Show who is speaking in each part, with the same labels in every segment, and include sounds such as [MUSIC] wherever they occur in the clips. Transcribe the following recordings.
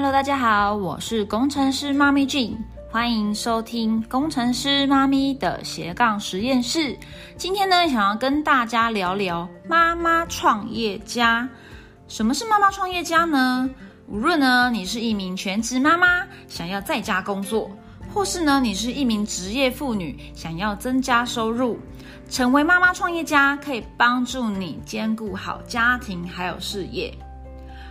Speaker 1: Hello，大家好，我是工程师妈咪 Jean，欢迎收听工程师妈咪的斜杠实验室。今天呢，想要跟大家聊聊妈妈创业家。什么是妈妈创业家呢？无论呢你是一名全职妈妈，想要在家工作，或是呢你是一名职业妇女，想要增加收入，成为妈妈创业家可以帮助你兼顾好家庭还有事业。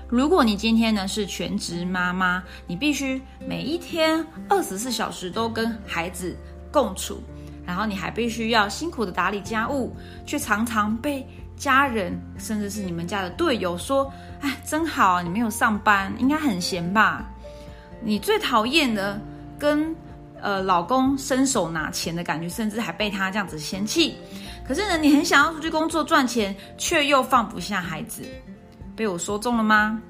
Speaker 1: 如果你今天呢是全职妈妈，你必须每一天二十四小时都跟孩子共处，然后你还必须要辛苦的打理家务，却常常被家人甚至是你们家的队友说：“哎，真好，你没有上班，应该很闲吧？”你最讨厌的跟呃老公伸手拿钱的感觉，甚至还被他这样子嫌弃。可是呢，你很想要出去工作赚钱，却又放不下孩子。被我说中了吗？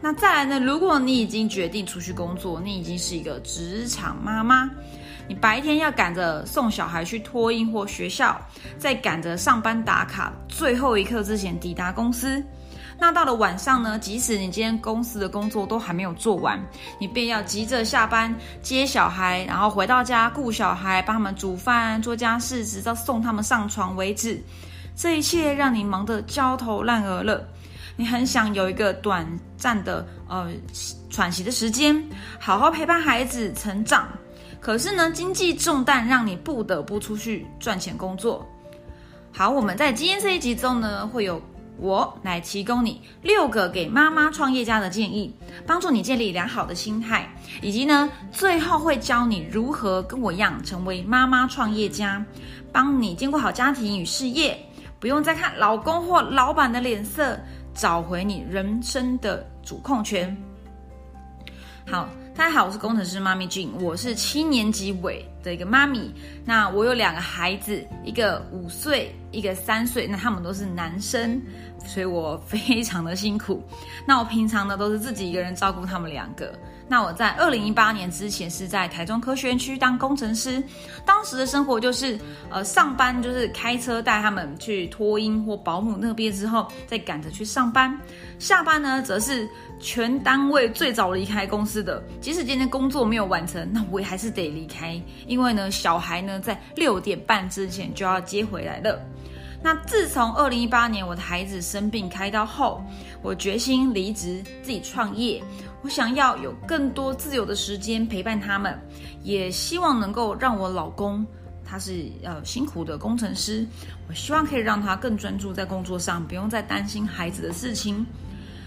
Speaker 1: 那再来呢？如果你已经决定出去工作，你已经是一个职场妈妈，你白天要赶着送小孩去托婴或学校，再赶着上班打卡，最后一刻之前抵达公司。那到了晚上呢？即使你今天公司的工作都还没有做完，你便要急着下班接小孩，然后回到家顾小孩，帮他们煮饭、做家事，直到送他们上床为止。这一切让你忙得焦头烂额了。你很想有一个短暂的呃喘息的时间，好好陪伴孩子成长。可是呢，经济重担让你不得不出去赚钱工作。好，我们在今天这一集中呢，会有我来提供你六个给妈妈创业家的建议，帮助你建立良好的心态，以及呢，最后会教你如何跟我一样成为妈妈创业家，帮你兼顾好家庭与事业，不用再看老公或老板的脸色。找回你人生的主控权。好，大家好，我是工程师妈咪 Jean，，我是七年级尾的一个妈咪。那我有两个孩子，一个五岁，一个三岁，那他们都是男生，所以我非常的辛苦。那我平常呢都是自己一个人照顾他们两个。那我在二零一八年之前是在台中科学园区当工程师，当时的生活就是呃上班就是开车带他们去托婴或保姆那边之后，再赶着去上班，下班呢则是全单位最早离开公司的，即使今天工作没有完成，那我也还是得离开，因为呢小孩呢在六点半之前就要接回来了。那自从二零一八年我的孩子生病开刀后，我决心离职自己创业。我想要有更多自由的时间陪伴他们，也希望能够让我老公，他是呃辛苦的工程师，我希望可以让他更专注在工作上，不用再担心孩子的事情。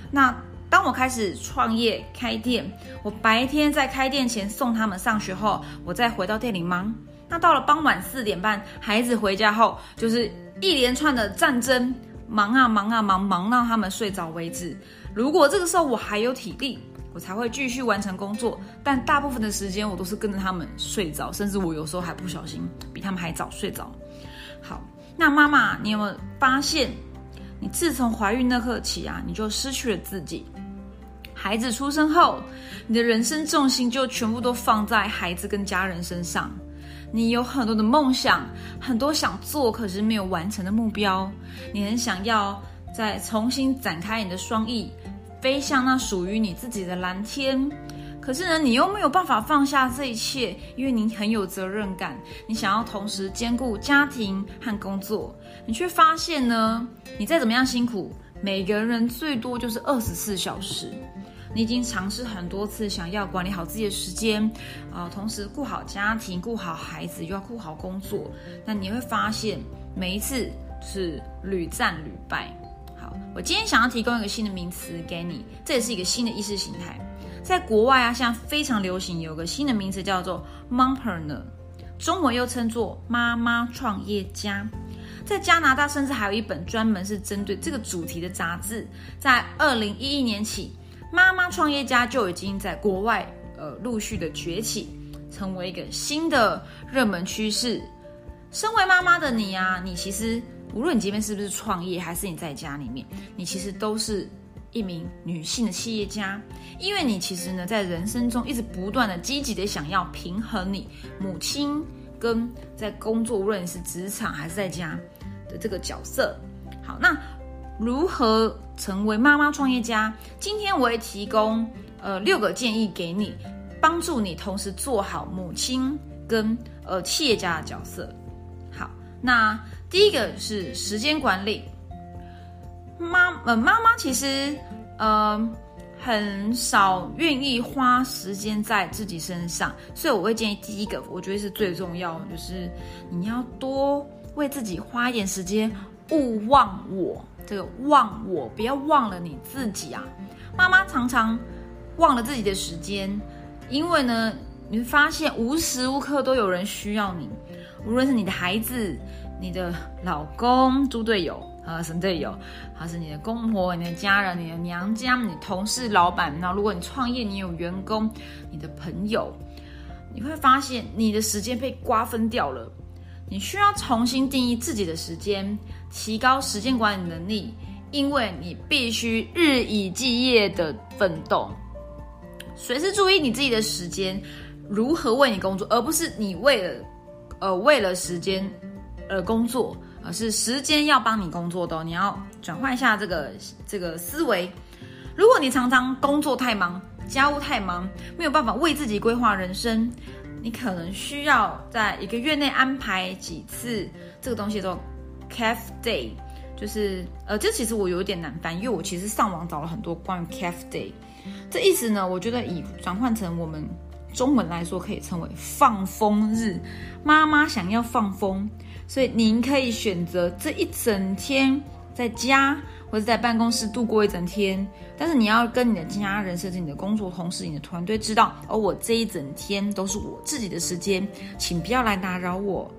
Speaker 1: 那当我开始创业开店，我白天在开店前送他们上学后，我再回到店里忙。那到了傍晚四点半，孩子回家后，就是一连串的战争，忙啊忙啊忙，忙到他们睡着为止。如果这个时候我还有体力，我才会继续完成工作，但大部分的时间我都是跟着他们睡着，甚至我有时候还不小心比他们还早睡着。好，那妈妈，你有没有发现，你自从怀孕那刻起啊，你就失去了自己？孩子出生后，你的人生重心就全部都放在孩子跟家人身上。你有很多的梦想，很多想做可是没有完成的目标，你很想要再重新展开你的双翼。飞向那属于你自己的蓝天，可是呢，你又没有办法放下这一切，因为你很有责任感，你想要同时兼顾家庭和工作，你却发现呢，你再怎么样辛苦，每个人最多就是二十四小时。你已经尝试很多次，想要管理好自己的时间，啊，同时顾好家庭、顾好孩子，又要顾好工作，那你会发现每一次是屡战屡败。好我今天想要提供一个新的名词给你，这也是一个新的意识形态。在国外啊，现在非常流行有个新的名词叫做 “mompreneur”，中文又称作“妈妈创业家”。在加拿大，甚至还有一本专门是针对这个主题的杂志。在二零一一年起，妈妈创业家就已经在国外呃陆续的崛起，成为一个新的热门趋势。身为妈妈的你啊，你其实。无论你今天是不是创业，还是你在家里面，你其实都是一名女性的企业家，因为你其实呢，在人生中一直不断的积极的想要平衡你母亲跟在工作，无论是职场还是在家的这个角色。好，那如何成为妈妈创业家？今天我会提供呃六个建议给你，帮助你同时做好母亲跟呃企业家的角色。好，那第一个是时间管理。妈呃妈妈其实呃很少愿意花时间在自己身上，所以我会建议第一个，我觉得是最重要，就是你要多为自己花一点时间，勿忘我。这个忘我，不要忘了你自己啊！妈妈常常忘了自己的时间，因为呢，你会发现无时无刻都有人需要你，无论是你的孩子、你的老公、猪队友。啊，神队友，还是你的公婆、你的家人、你的娘家、你同事、老板。那如果你创业，你有员工、你的朋友，你会发现你的时间被瓜分掉了。你需要重新定义自己的时间，提高时间管理能力，因为你必须日以继夜的奋斗，随时注意你自己的时间如何为你工作，而不是你为了呃为了时间而工作。而是时间要帮你工作的，你要转换一下这个这个思维。如果你常常工作太忙，家务太忙，没有办法为自己规划人生，你可能需要在一个月内安排几次这个东西叫做 Caf Day，就是呃，这其实我有点难翻，因为我其实上网找了很多关于 Caf Day，这意思呢，我觉得以转换成我们中文来说，可以称为放风日。妈妈想要放风。所以您可以选择这一整天在家或者在办公室度过一整天，但是你要跟你的家人、甚至你的工作同事、你的团队知道，而我这一整天都是我自己的时间，请不要来打扰我。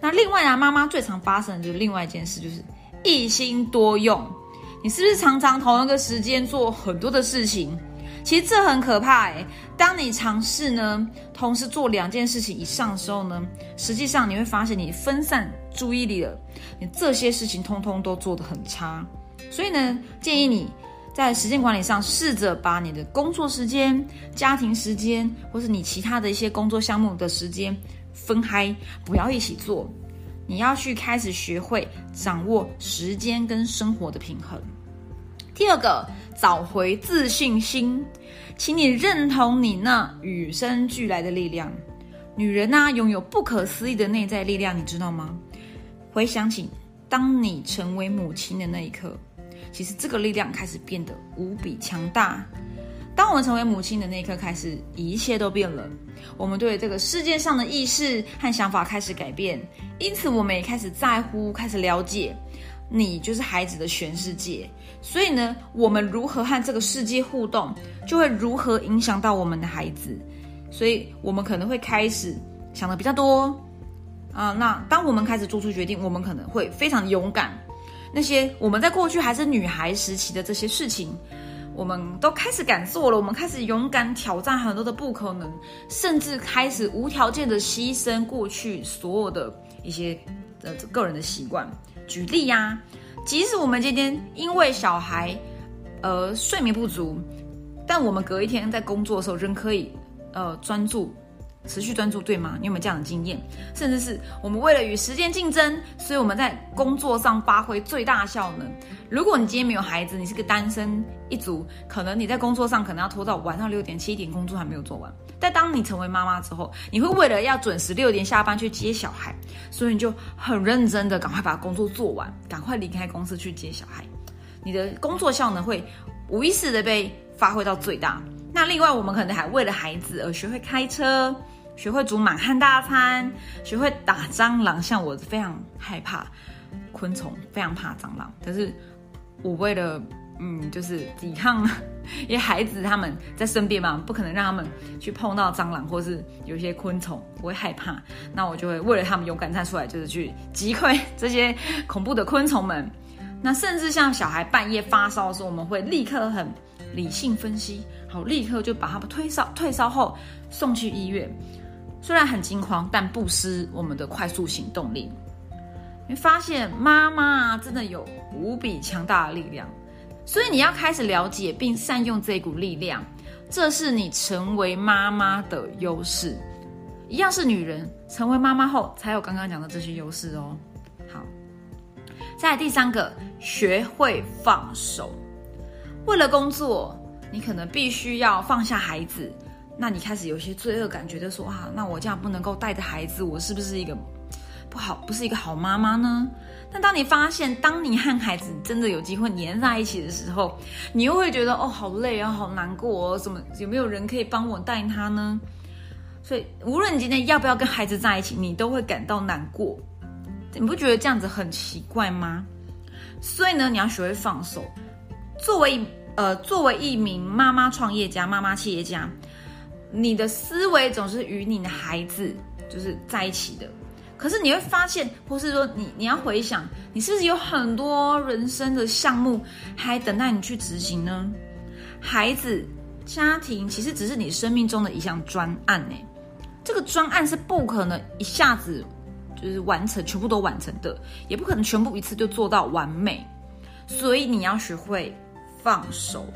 Speaker 1: 那另外啊，妈妈最常发生的就是另外一件事，就是一心多用。你是不是常常同一个时间做很多的事情？其实这很可怕诶。当你尝试呢，同时做两件事情以上的时候呢，实际上你会发现你分散注意力了，你这些事情通通都做得很差。所以呢，建议你在时间管理上试着把你的工作时间、家庭时间，或是你其他的一些工作项目的时间分开，不要一起做。你要去开始学会掌握时间跟生活的平衡。第二个，找回自信心，请你认同你那与生俱来的力量。女人呢，拥有不可思议的内在力量，你知道吗？回想起当你成为母亲的那一刻，其实这个力量开始变得无比强大。当我们成为母亲的那一刻开始，一切都变了。我们对这个世界上的意识和想法开始改变，因此我们也开始在乎，开始了解。你就是孩子的全世界，所以呢，我们如何和这个世界互动，就会如何影响到我们的孩子。所以，我们可能会开始想的比较多啊。那当我们开始做出决定，我们可能会非常勇敢。那些我们在过去还是女孩时期的这些事情，我们都开始敢做了。我们开始勇敢挑战很多的不可能，甚至开始无条件的牺牲过去所有的一些呃个人的习惯。举例呀，即使我们今天因为小孩，呃，睡眠不足，但我们隔一天在工作的时候仍可以，呃，专注，持续专注，对吗？你有没有这样的经验？甚至是我们为了与时间竞争，所以我们在工作上发挥最大效能。如果你今天没有孩子，你是个单身一族，可能你在工作上可能要拖到晚上六点、七点，工作还没有做完。但当你成为妈妈之后，你会为了要准时六点下班去接小孩，所以你就很认真的赶快把工作做完，赶快离开公司去接小孩。你的工作效能会无意识的被发挥到最大。那另外，我们可能还为了孩子而学会开车，学会煮满汉大餐，学会打蟑螂。像我非常害怕昆虫，非常怕蟑螂，可是我为了。嗯，就是抵抗，[LAUGHS] 因为孩子他们在身边嘛，不可能让他们去碰到蟑螂或是有一些昆虫，我会害怕。那我就会为了他们勇敢站出来，就是去击溃这些恐怖的昆虫们。那甚至像小孩半夜发烧的时候，我们会立刻很理性分析，好，立刻就把他们退烧，退烧后送去医院。虽然很惊慌，但不失我们的快速行动力。你发现妈妈真的有无比强大的力量。所以你要开始了解并善用这股力量，这是你成为妈妈的优势。一样是女人，成为妈妈后才有刚刚讲的这些优势哦。好，再来第三个，学会放手。为了工作，你可能必须要放下孩子，那你开始有些罪恶感，觉得说啊，那我这样不能够带着孩子，我是不是一个不好，不是一个好妈妈呢？但当你发现，当你和孩子真的有机会黏在一起的时候，你又会觉得哦，好累啊，好难过哦，怎么有没有人可以帮我带他呢？所以，无论你今天要不要跟孩子在一起，你都会感到难过。你不觉得这样子很奇怪吗？所以呢，你要学会放手。作为呃，作为一名妈妈创业家、妈妈企业家，你的思维总是与你的孩子就是在一起的。可是你会发现，或是说你你要回想，你是不是有很多人生的项目还等待你去执行呢？孩子、家庭其实只是你生命中的一项专案呢。这个专案是不可能一下子就是完成，全部都完成的，也不可能全部一次就做到完美。所以你要学会放手，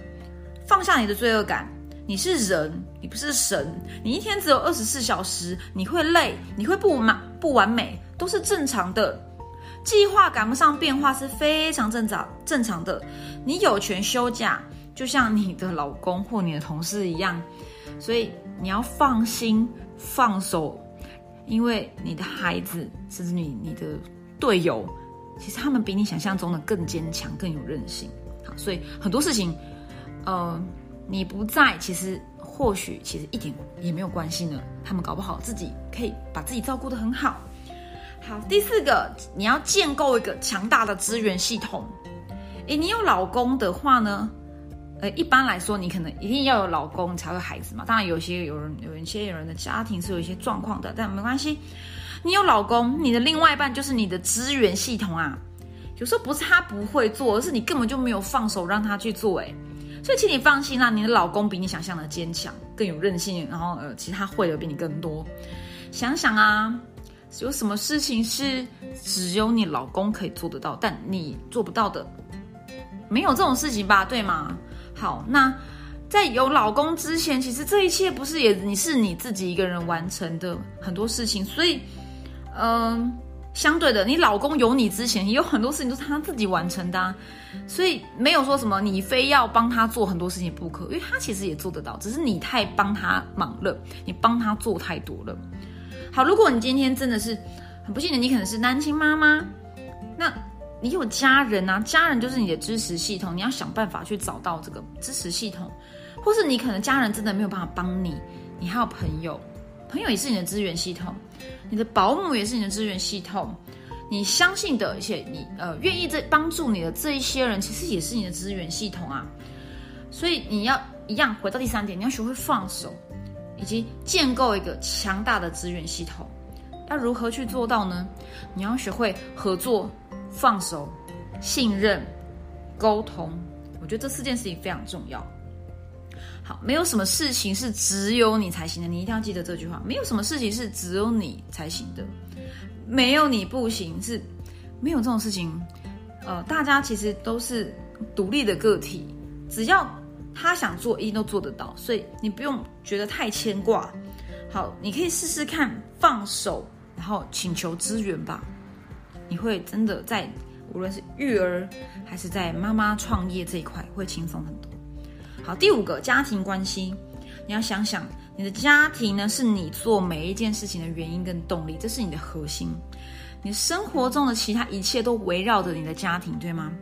Speaker 1: 放下你的罪恶感。你是人，你不是神。你一天只有二十四小时，你会累，你会不满不完美，都是正常的。计划赶不上变化是非常正常正常的。你有权休假，就像你的老公或你的同事一样。所以你要放心放手，因为你的孩子甚至你你的队友，其实他们比你想象中的更坚强，更有韧性。好，所以很多事情，呃。你不在，其实或许其实一点也没有关系呢。他们搞不好自己可以把自己照顾得很好。好，第四个，你要建构一个强大的资源系统。诶，你有老公的话呢？呃，一般来说，你可能一定要有老公才会孩子嘛。当然，有些有人有一些有人的家庭是有一些状况的，但没关系。你有老公，你的另外一半就是你的资源系统啊。有时候不是他不会做，而是你根本就没有放手让他去做。诶。所以，请你放心啦，你的老公比你想象的坚强，更有韧性，然后呃，其他会的比你更多。想想啊，有什么事情是只有你老公可以做得到，但你做不到的？没有这种事情吧？对吗？好，那在有老公之前，其实这一切不是也你是你自己一个人完成的很多事情，所以，嗯。相对的，你老公有你之前，也有很多事情都是他自己完成的，所以没有说什么你非要帮他做很多事情不可，因为他其实也做得到，只是你太帮他忙了，你帮他做太多了。好，如果你今天真的是很不幸的，你可能是单亲妈妈，那你有家人啊，家人就是你的支持系统，你要想办法去找到这个支持系统，或是你可能家人真的没有办法帮你，你还有朋友。朋友也是你的资源系统，你的保姆也是你的资源系统，你相信的，而且你呃愿意这帮助你的这一些人，其实也是你的资源系统啊。所以你要一样回到第三点，你要学会放手，以及建构一个强大的资源系统。要如何去做到呢？你要学会合作、放手、信任、沟通。我觉得这四件事情非常重要。好，没有什么事情是只有你才行的，你一定要记得这句话。没有什么事情是只有你才行的，没有你不行，是没有这种事情。呃，大家其实都是独立的个体，只要他想做，一定都做得到。所以你不用觉得太牵挂。好，你可以试试看放手，然后请求支援吧。你会真的在无论是育儿还是在妈妈创业这一块，会轻松很多。好，第五个家庭关系，你要想想，你的家庭呢，是你做每一件事情的原因跟动力，这是你的核心。你生活中的其他一切都围绕着你的家庭，对吗？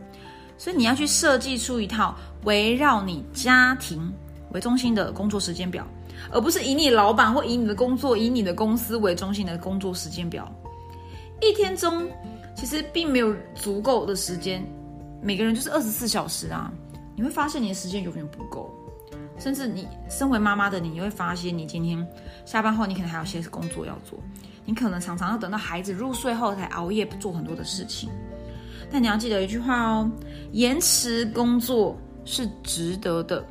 Speaker 1: 所以你要去设计出一套围绕你家庭为中心的工作时间表，而不是以你老板或以你的工作、以你的公司为中心的工作时间表。一天中其实并没有足够的时间，每个人就是二十四小时啊。你会发现你的时间永远不够，甚至你身为妈妈的你，你会发现你今天下班后，你可能还有些工作要做，你可能常常要等到孩子入睡后才熬夜做很多的事情。但你要记得一句话哦，延迟工作是值得的，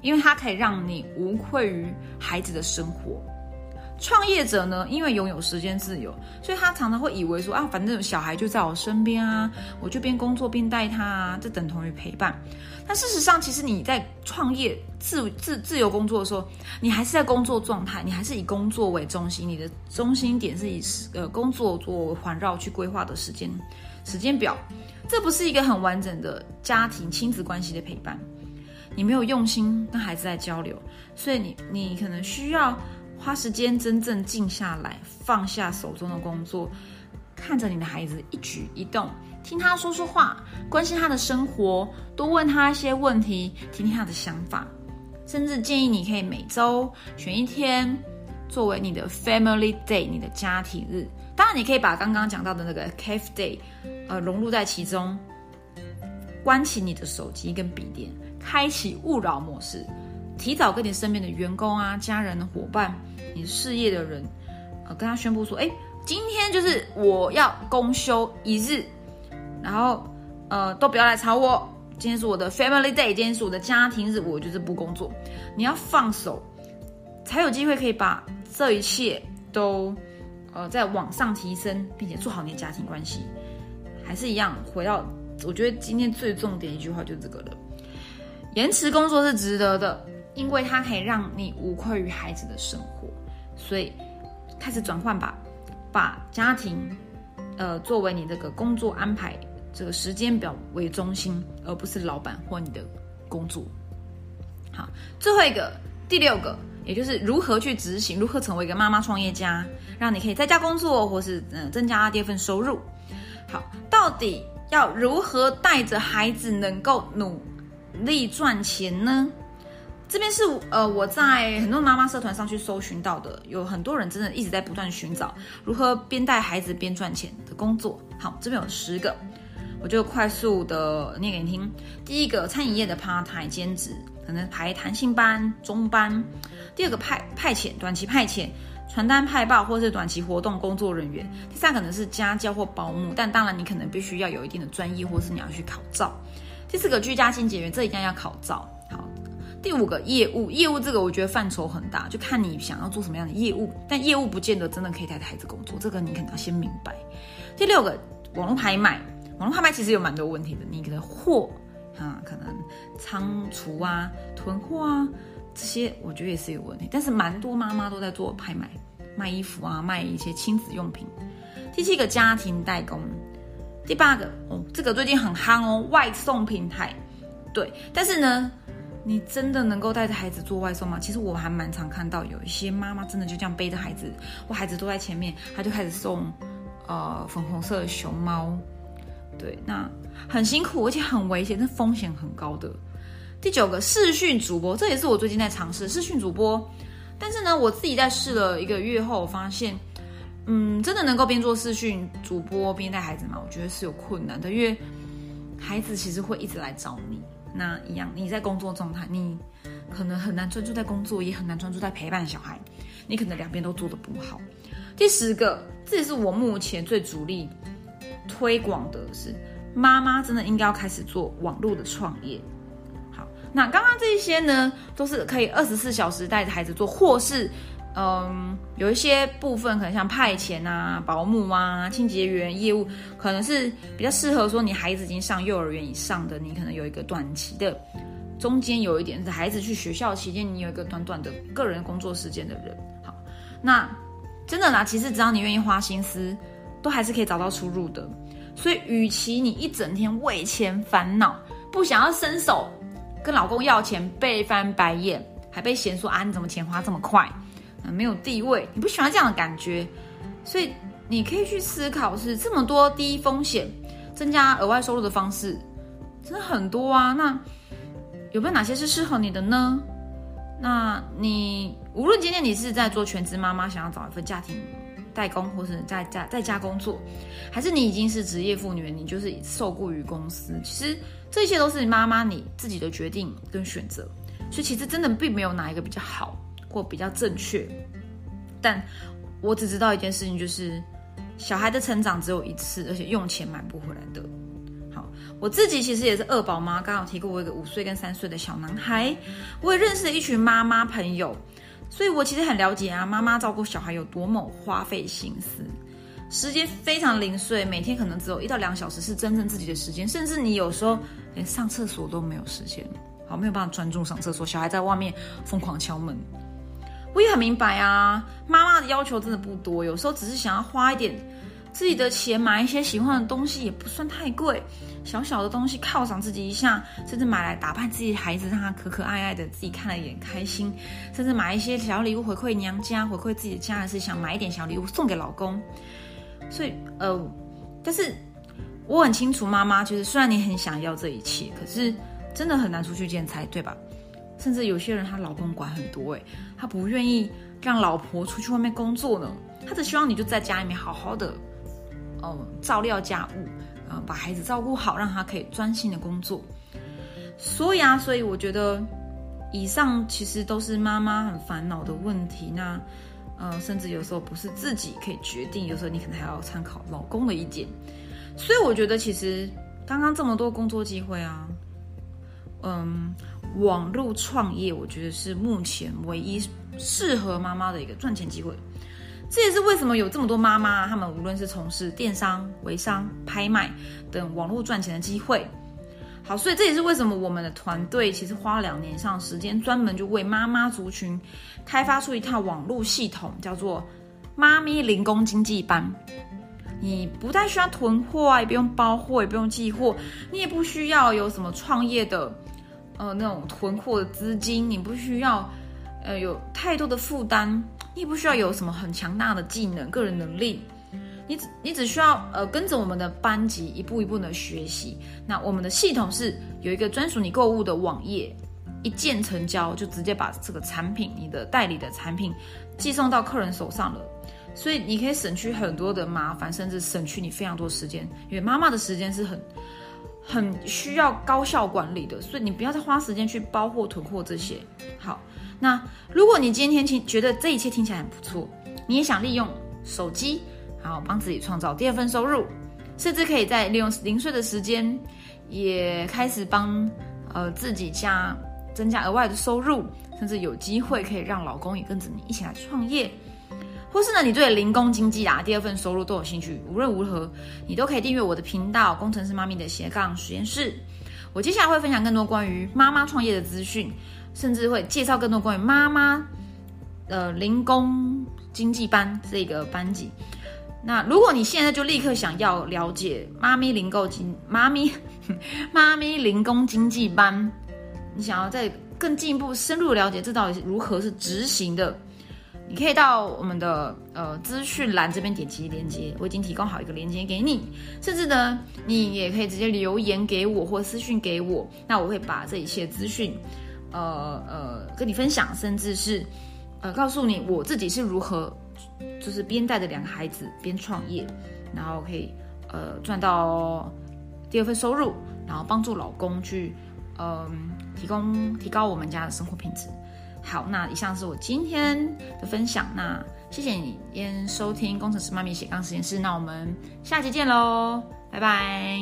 Speaker 1: 因为它可以让你无愧于孩子的生活。创业者呢，因为拥有时间自由，所以他常常会以为说啊，反正小孩就在我身边啊，我就边工作边带他啊，这等同于陪伴。但事实上，其实你在创业自自自由工作的时候，你还是在工作状态，你还是以工作为中心，你的中心点是以呃工作做环绕去规划的时间时间表，这不是一个很完整的家庭亲子关系的陪伴。你没有用心跟孩子在交流，所以你你可能需要花时间真正静下来，放下手中的工作，看着你的孩子一举一动，听他说说话，关心他的生活，多问他一些问题，听听他的想法，甚至建议你可以每周选一天作为你的 Family Day，你的家庭日。当然，你可以把刚刚讲到的那个 Cafe Day，呃，融入在其中。关起你的手机跟笔电，开启勿扰模式，提早跟你身边的员工啊、家人的、伙伴、你事业的人，呃，跟他宣布说，哎，今天就是我要公休一日，然后呃，都不要来吵我。今天是我的 Family Day，今天是我的家庭日，我就是不工作。你要放手，才有机会可以把这一切都呃在往上提升，并且做好你的家庭关系。还是一样，回到。我觉得今天最重点一句话就是这个了：延迟工作是值得的，因为它可以让你无愧于孩子的生活。所以开始转换吧，把家庭呃作为你这个工作安排这个时间表为中心，而不是老板或你的工作。好，最后一个第六个，也就是如何去执行，如何成为一个妈妈创业家，让你可以在家工作，或是嗯增加第二份收入。好，到底。要如何带着孩子能够努力赚钱呢？这边是呃我在很多妈妈社团上去搜寻到的，有很多人真的一直在不断寻找如何边带孩子边赚钱的工作。好，这边有十个，我就快速的念给你听。第一个，餐饮业的 part time 兼职，可能排弹性班、中班。第二个，派派遣，短期派遣。传单派报或是短期活动工作人员，第三可能是家教或保姆，但当然你可能必须要有一定的专业，或是你要去考照。第四个居家清洁员，这一定要考照。好，第五个业务，业务这个我觉得范畴很大，就看你想要做什么样的业务，但业务不见得真的可以带孩子工作，这个你可能要先明白。第六个网络拍卖，网络拍卖其实有蛮多问题的，你的货啊，可能仓储啊、囤货啊。这些我觉得也是有问题，但是蛮多妈妈都在做拍卖，卖衣服啊，卖一些亲子用品。第七个家庭代工，第八个哦，这个最近很夯哦，外送平台。对，但是呢，你真的能够带着孩子做外送吗？其实我还蛮常看到有一些妈妈真的就这样背着孩子，我孩子都在前面，他就开始送呃粉红色的熊猫。对，那很辛苦，而且很危险，那风险很高的。第九个视讯主播，这也是我最近在尝试视讯主播。但是呢，我自己在试了一个月后，我发现，嗯，真的能够边做视讯主播边带孩子吗？我觉得是有困难的，因为孩子其实会一直来找你。那一样，你在工作状态，你可能很难专注在工作，也很难专注在陪伴小孩。你可能两边都做的不好。第十个，这也是我目前最主力推广的是，妈妈真的应该要开始做网络的创业。好那刚刚这些呢，都是可以二十四小时带着孩子做，或是，嗯，有一些部分可能像派遣啊、保姆啊、清洁员业务，可能是比较适合说你孩子已经上幼儿园以上的，你可能有一个短期的，中间有一点是孩子去学校期间，你有一个短短的个人工作时间的人。好，那真的啦，其实只要你愿意花心思，都还是可以找到出路的。所以，与其你一整天为钱烦恼，不想要伸手。跟老公要钱被翻白眼，还被嫌说啊你怎么钱花这么快，没有地位，你不喜欢这样的感觉，所以你可以去思考是这么多低风险增加额外收入的方式，真的很多啊。那有没有哪些是适合你的呢？那你无论今天你是在做全职妈妈，想要找一份家庭。代工，或是在家在家工作，还是你已经是职业妇女，你就是受雇于公司。其实这些都是妈妈你自己的决定跟选择，所以其实真的并没有哪一个比较好或比较正确。但我只知道一件事情，就是小孩的成长只有一次，而且用钱买不回来的。好，我自己其实也是二宝妈，刚好提过我一个五岁跟三岁的小男孩，我也认识了一群妈妈朋友。所以，我其实很了解啊，妈妈照顾小孩有多么花费心思，时间非常零碎，每天可能只有一到两小时是真正自己的时间，甚至你有时候连上厕所都没有时间，好没有办法专注上厕所，小孩在外面疯狂敲门。我也很明白啊，妈妈的要求真的不多，有时候只是想要花一点自己的钱买一些喜欢的东西，也不算太贵，小小的东西犒赏自己一下，甚至买来打扮自己孩子，让他可可爱爱的，自己看了也开心。甚至买一些小礼物回馈娘家，回馈自己的家人，是想买一点小礼物送给老公。所以，呃，但是我很清楚，妈妈就是虽然你很想要这一切，可是真的很难出去见财，对吧？甚至有些人，她老公管很多，诶，他不愿意让老婆出去外面工作呢，他只希望你就在家里面好好的，哦，照料家务，把孩子照顾好，让他可以专心的工作。所以啊，所以我觉得以上其实都是妈妈很烦恼的问题。那，呃，甚至有时候不是自己可以决定，有时候你可能还要参考老公的意见。所以我觉得其实刚刚这么多工作机会啊，嗯。网络创业，我觉得是目前唯一适合妈妈的一个赚钱机会。这也是为什么有这么多妈妈，她们无论是从事电商、微商、拍卖等网络赚钱的机会。好，所以这也是为什么我们的团队其实花了两年以上时间，专门就为妈妈族群开发出一套网络系统，叫做“妈咪零工经济班”。你不太需要囤货啊，也不用包货，也不用寄货，你也不需要有什么创业的。呃，那种囤货的资金，你不需要，呃，有太多的负担，你也不需要有什么很强大的技能、个人能力，你只你只需要呃跟着我们的班级一步一步的学习。那我们的系统是有一个专属你购物的网页，一键成交就直接把这个产品，你的代理的产品寄送到客人手上了，所以你可以省去很多的麻烦，甚至省去你非常多时间，因为妈妈的时间是很。很需要高效管理的，所以你不要再花时间去包货、囤货这些。好，那如果你今天听觉得这一切听起来很不错，你也想利用手机，好帮自己创造第二份收入，甚至可以在利用零碎的时间，也开始帮呃自己家增加额外的收入，甚至有机会可以让老公也跟着你一起来创业。或是呢，你对零工经济啊，第二份收入都有兴趣。无论如何，你都可以订阅我的频道“工程师妈咪的斜杠实验室”。我接下来会分享更多关于妈妈创业的资讯，甚至会介绍更多关于妈妈呃零工经济班这个班级。那如果你现在就立刻想要了解妈咪零购经妈咪 [LAUGHS] 妈咪零工经济班，你想要再更进一步深入了解这到底是如何是执行的？你可以到我们的呃资讯栏这边点击连接，我已经提供好一个连接给你。甚至呢，你也可以直接留言给我或私讯给我，那我会把这一切资讯，呃呃跟你分享，甚至是呃告诉你我自己是如何，就是边带着两个孩子边创业，然后可以呃赚到第二份收入，然后帮助老公去嗯提供提高我们家的生活品质。好，那以上是我今天的分享，那谢谢你先收听工程师妈咪写钢实验室，那我们下集见喽，拜拜。